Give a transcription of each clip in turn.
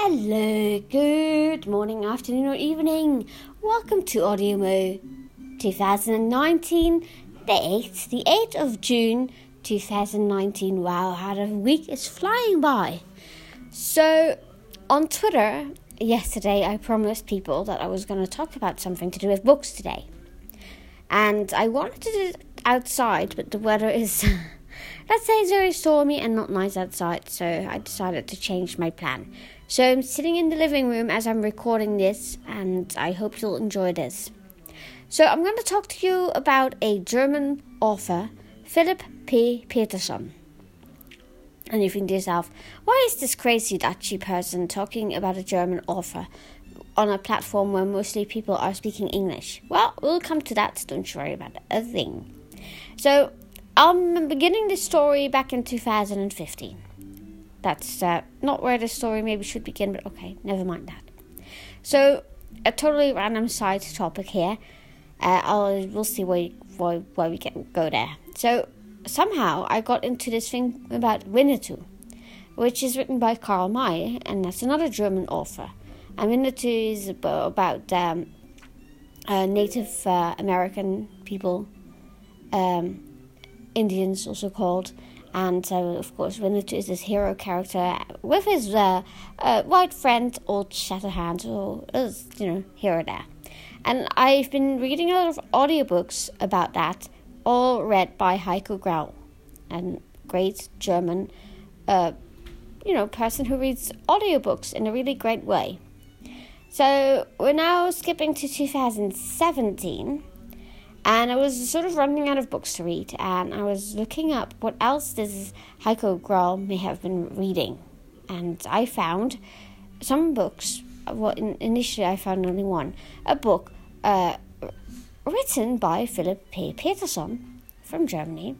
Hello, good morning, afternoon, or evening. Welcome to Audio Mo 2019, the 8th, the 8th of June 2019. Wow, how the week is flying by. So, on Twitter yesterday, I promised people that I was going to talk about something to do with books today. And I wanted to do it outside, but the weather is, let's say, it's very stormy and not nice outside, so I decided to change my plan. So I'm sitting in the living room as I'm recording this, and I hope you'll enjoy this. So I'm going to talk to you about a German author, Phillip P. Peterson. And you think to yourself, why is this crazy Dutchy person talking about a German author on a platform where mostly people are speaking English? Well, we'll come to that, don't you worry about a thing. So I'm beginning this story back in 2015 that's uh, not where the story maybe should begin, but okay, never mind that. So, a totally random side topic here. Uh, I'll we'll see where where, where we get go there. So somehow I got into this thing about Winnetou, which is written by Karl May, and that's another German author. And Winnetou is about um, uh, Native uh, American people, um, Indians also called, and so, of course, Winnetou is this hero character with his uh, uh, white friend, Old Shatterhand, who is, you know, here or there. And I've been reading a lot of audiobooks about that, all read by Heiko Grauel, a great German, uh, you know, person who reads audiobooks in a really great way. So we're now skipping to 2017 and I was sort of running out of books to read, and I was looking up what else this Heiko Grauel may have been reading. And I found some books. Well, initially, I found only one a book uh, written by Phillip P. Peterson from Germany,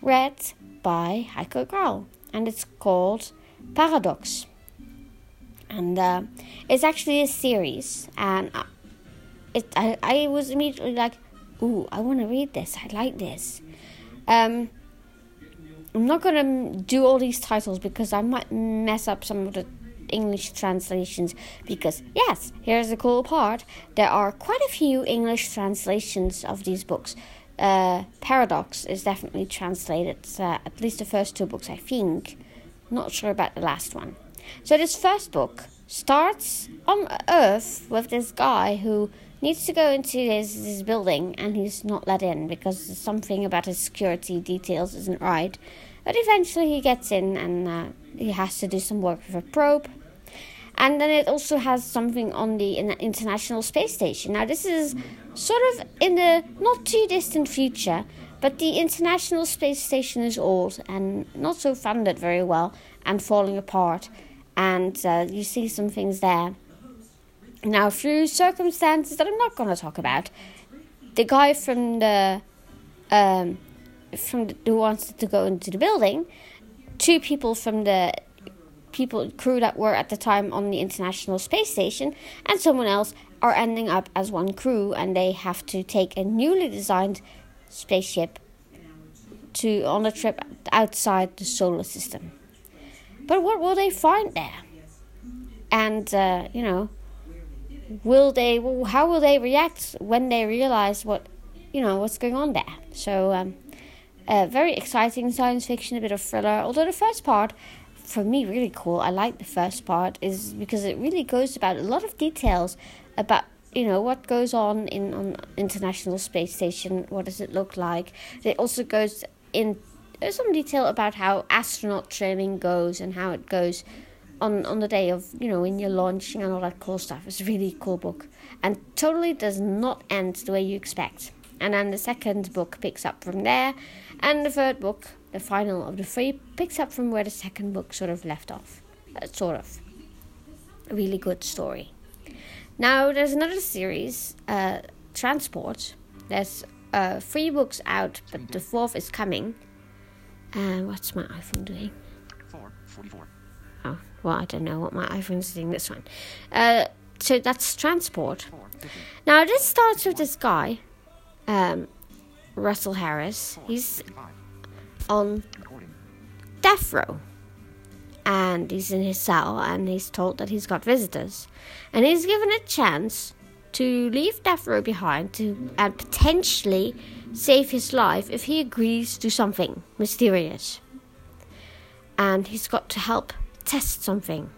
read by Heiko Grauel, and it's called Paradox. And uh, it's actually a series, and it, I, I was immediately like, ooh, I want to read this. I like this. Um, I'm not going to do all these titles because I might mess up some of the English translations. Because, yes, here's the cool part there are quite a few English translations of these books. Uh, Paradox is definitely translated, uh, at least the first two books, I think. Not sure about the last one. So, this first book starts on Earth with this guy who needs to go into his, his building and he's not let in because something about his security details isn't right. But eventually he gets in and uh, he has to do some work with a probe. And then it also has something on the International Space Station. Now, this is sort of in the not too distant future, but the International Space Station is old and not so funded very well and falling apart. And uh, you see some things there. Now, through circumstances that I'm not going to talk about, the guy from the um, from the, who wants to go into the building, two people from the people crew that were at the time on the International Space Station, and someone else are ending up as one crew, and they have to take a newly designed spaceship to on a trip outside the solar system. But what will they find there? And uh, you know will they how will they react when they realize what you know what's going on there? So um, uh, very exciting science fiction a bit of thriller although the first part for me really cool. I like the first part is because it really goes about a lot of details about you know what goes on in on international space station what does it look like? It also goes in some detail about how astronaut training goes and how it goes on on the day of you know when you're launching and all that cool stuff. It's a really cool book and totally does not end the way you expect. And then the second book picks up from there, and the third book, the final of the three, picks up from where the second book sort of left off. Uh, sort of. A really good story. Now there's another series, uh, Transport. There's uh, three books out, but the fourth is coming. And uh, what's my iPhone doing? Four forty-four. Oh, well, I don't know what my iPhone's doing this one. Uh, so that's transport. Now, this starts with this guy, um, Russell Harris. He's on death row. and he's in his cell and he's told that he's got visitors. And he's given a chance to leave Death Row behind to and potentially save his life if he agrees to something mysterious. And he's got to help test something.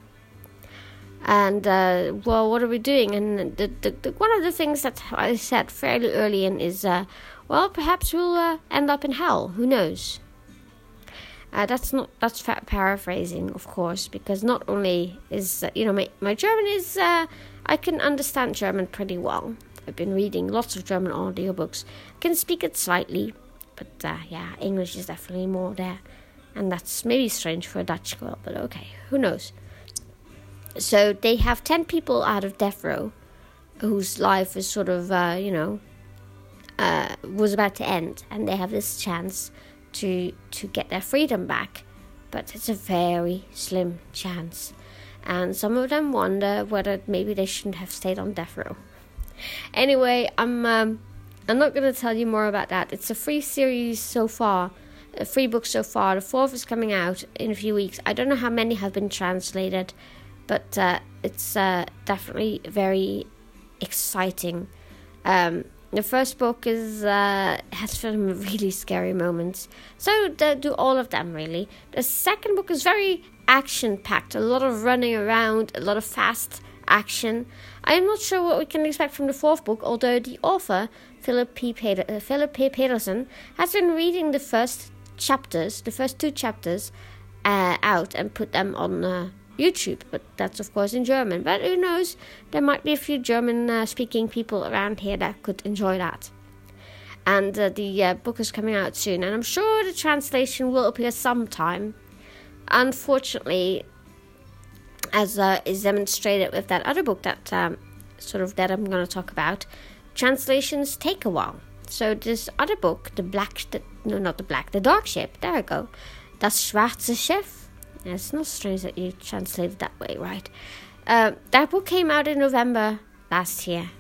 And uh, well, what are we doing? And the, the, the, one of the things that I said fairly early in is, uh, well, perhaps we'll uh, end up in hell. Who knows? Uh, that's not that's paraphrasing, of course, because not only is uh, you know my my German is uh, I can understand German pretty well. I've been reading lots of German audiobooks. I can speak it slightly, but yeah, English is definitely more there, and that's maybe strange for a Dutch girl, but okay, who knows? So they have ten people out of death row, whose life is sort of uh, you know uh, was about to end, and they have this chance to to get their freedom back, but it's a very slim chance. And some of them wonder whether maybe they shouldn't have stayed on death row. Anyway, I'm um, I'm not to tell you more about that. It's a free series so far, a books so far. The fourth is coming out in a few weeks. I don't know how many have been translated, but uh, it's uh, definitely very exciting. Um, the first book is uh, has some really scary moments. So do all of them really. The second book is very action packed. A lot of running around, a lot of fast action. I am not sure what we can expect from the fourth book, although the author Phillip P. Uh, Phillip P. Peterson has been reading the first chapters, the first two chapters, uh, out and put them on uh, YouTube, but that's of course in German. But who knows? There might be a few German uh, speaking people around here that could enjoy that. And uh, the uh, book is coming out soon, and I'm sure the translation will appear sometime. Unfortunately, as is demonstrated with that other book that um, sort of that I'm going to talk about, translations take a while. So this other book, the black, the, no, not the black, the dark ship. There I go. Das schwarze Schiff yeah, it's not strange that you translated that way, right? Uh, that book came out in November last year.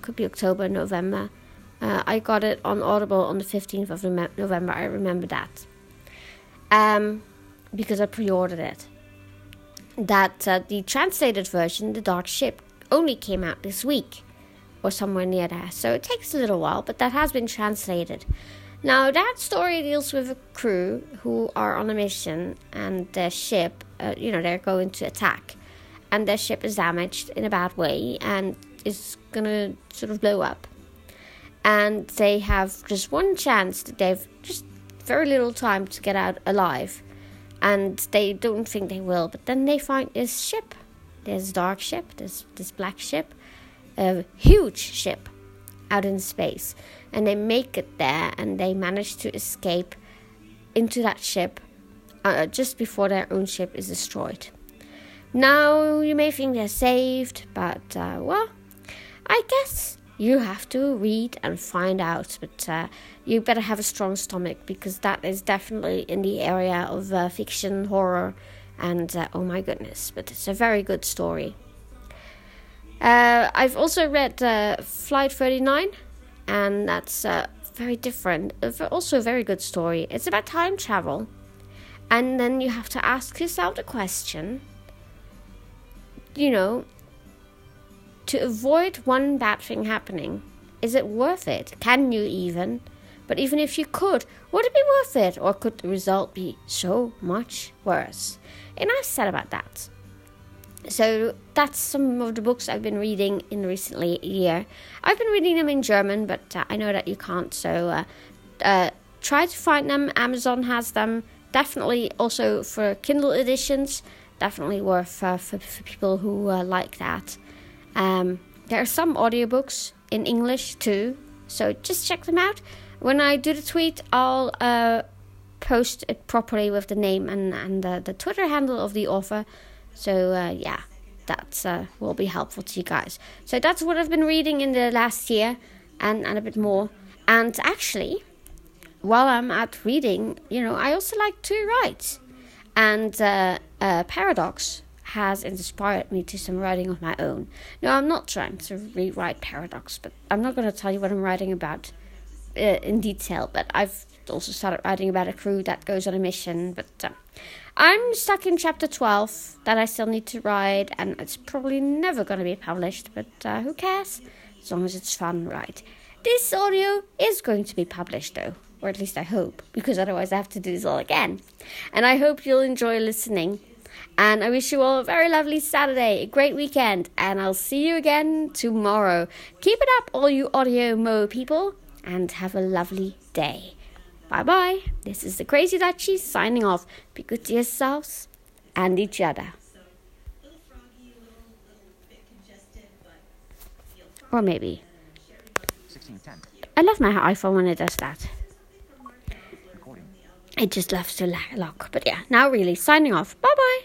Could be October, November. Uh, I got it on Audible on the 15th of November. I remember that. Um, because I pre ordered it. That uh, the translated version, The Dark Ship, only came out this week or somewhere near there. So it takes a little while, but that has been translated. Now, that story deals with a crew who are on a mission and their ship, uh, you know, they're going to attack. And their ship is damaged in a bad way and is gonna sort of blow up. And they have just one chance that they've just very little time to get out alive. And they don't think they will, but then they find this ship. This dark ship, this, this black ship, a huge ship out in space and they make it there and they manage to escape into that ship uh, just before their own ship is destroyed. Now, you may think they're saved, but uh, well, I guess you have to read and find out. But uh, you better have a strong stomach because that is definitely in the area of uh, fiction, horror, and uh, oh my goodness, but it's a very good story. Uh, I've also read Flight 39 and that's uh, very different. Also, a very good story. It's about time travel, and then you have to ask yourself the question. You know, to avoid one bad thing happening, is it worth it? Can you even? But even if you could, would it be worth it, or could the result be so much worse? And I've said about that. So that's some of the books I've been reading in recently year. I've been reading them in German, but uh, I know that you can't. So uh, uh, try to find them. Amazon has them. Definitely also for Kindle editions. Definitely worth uh, for, for people who uh, like that. Um, there are some audiobooks in English too. So just check them out. When I do the tweet, I'll uh, post it properly with the name and, and the Twitter handle of the author. So uh, yeah, that uh, will be helpful to you guys. So that's what I've been reading in the last year, and and a bit more. And actually, while I'm at reading, you know, I also like to write, and uh, Paradox has inspired me to some writing of my own. No, I'm not trying to rewrite Paradox, but I'm not going to tell you what I'm writing about uh, in detail, but I've also started writing about a crew that goes on a mission. But uh, I'm stuck in chapter 12 that I still need to write, and it's probably never going to be published, but uh, who cares? As long as it's fun, right? This audio is going to be published though, or at least I hope, because otherwise I have to do this all again. And I hope you'll enjoy listening. And I wish you all a very lovely Saturday, a great weekend, and I'll see you again tomorrow. Keep it up, all you audio mo people, and have a lovely day. Bye bye. This is the Crazy Dutchie signing off. Be good to yourselves and each other. Or maybe. I love my iPhone when it does that. It just loves to lock. But yeah, now really signing off. Bye bye.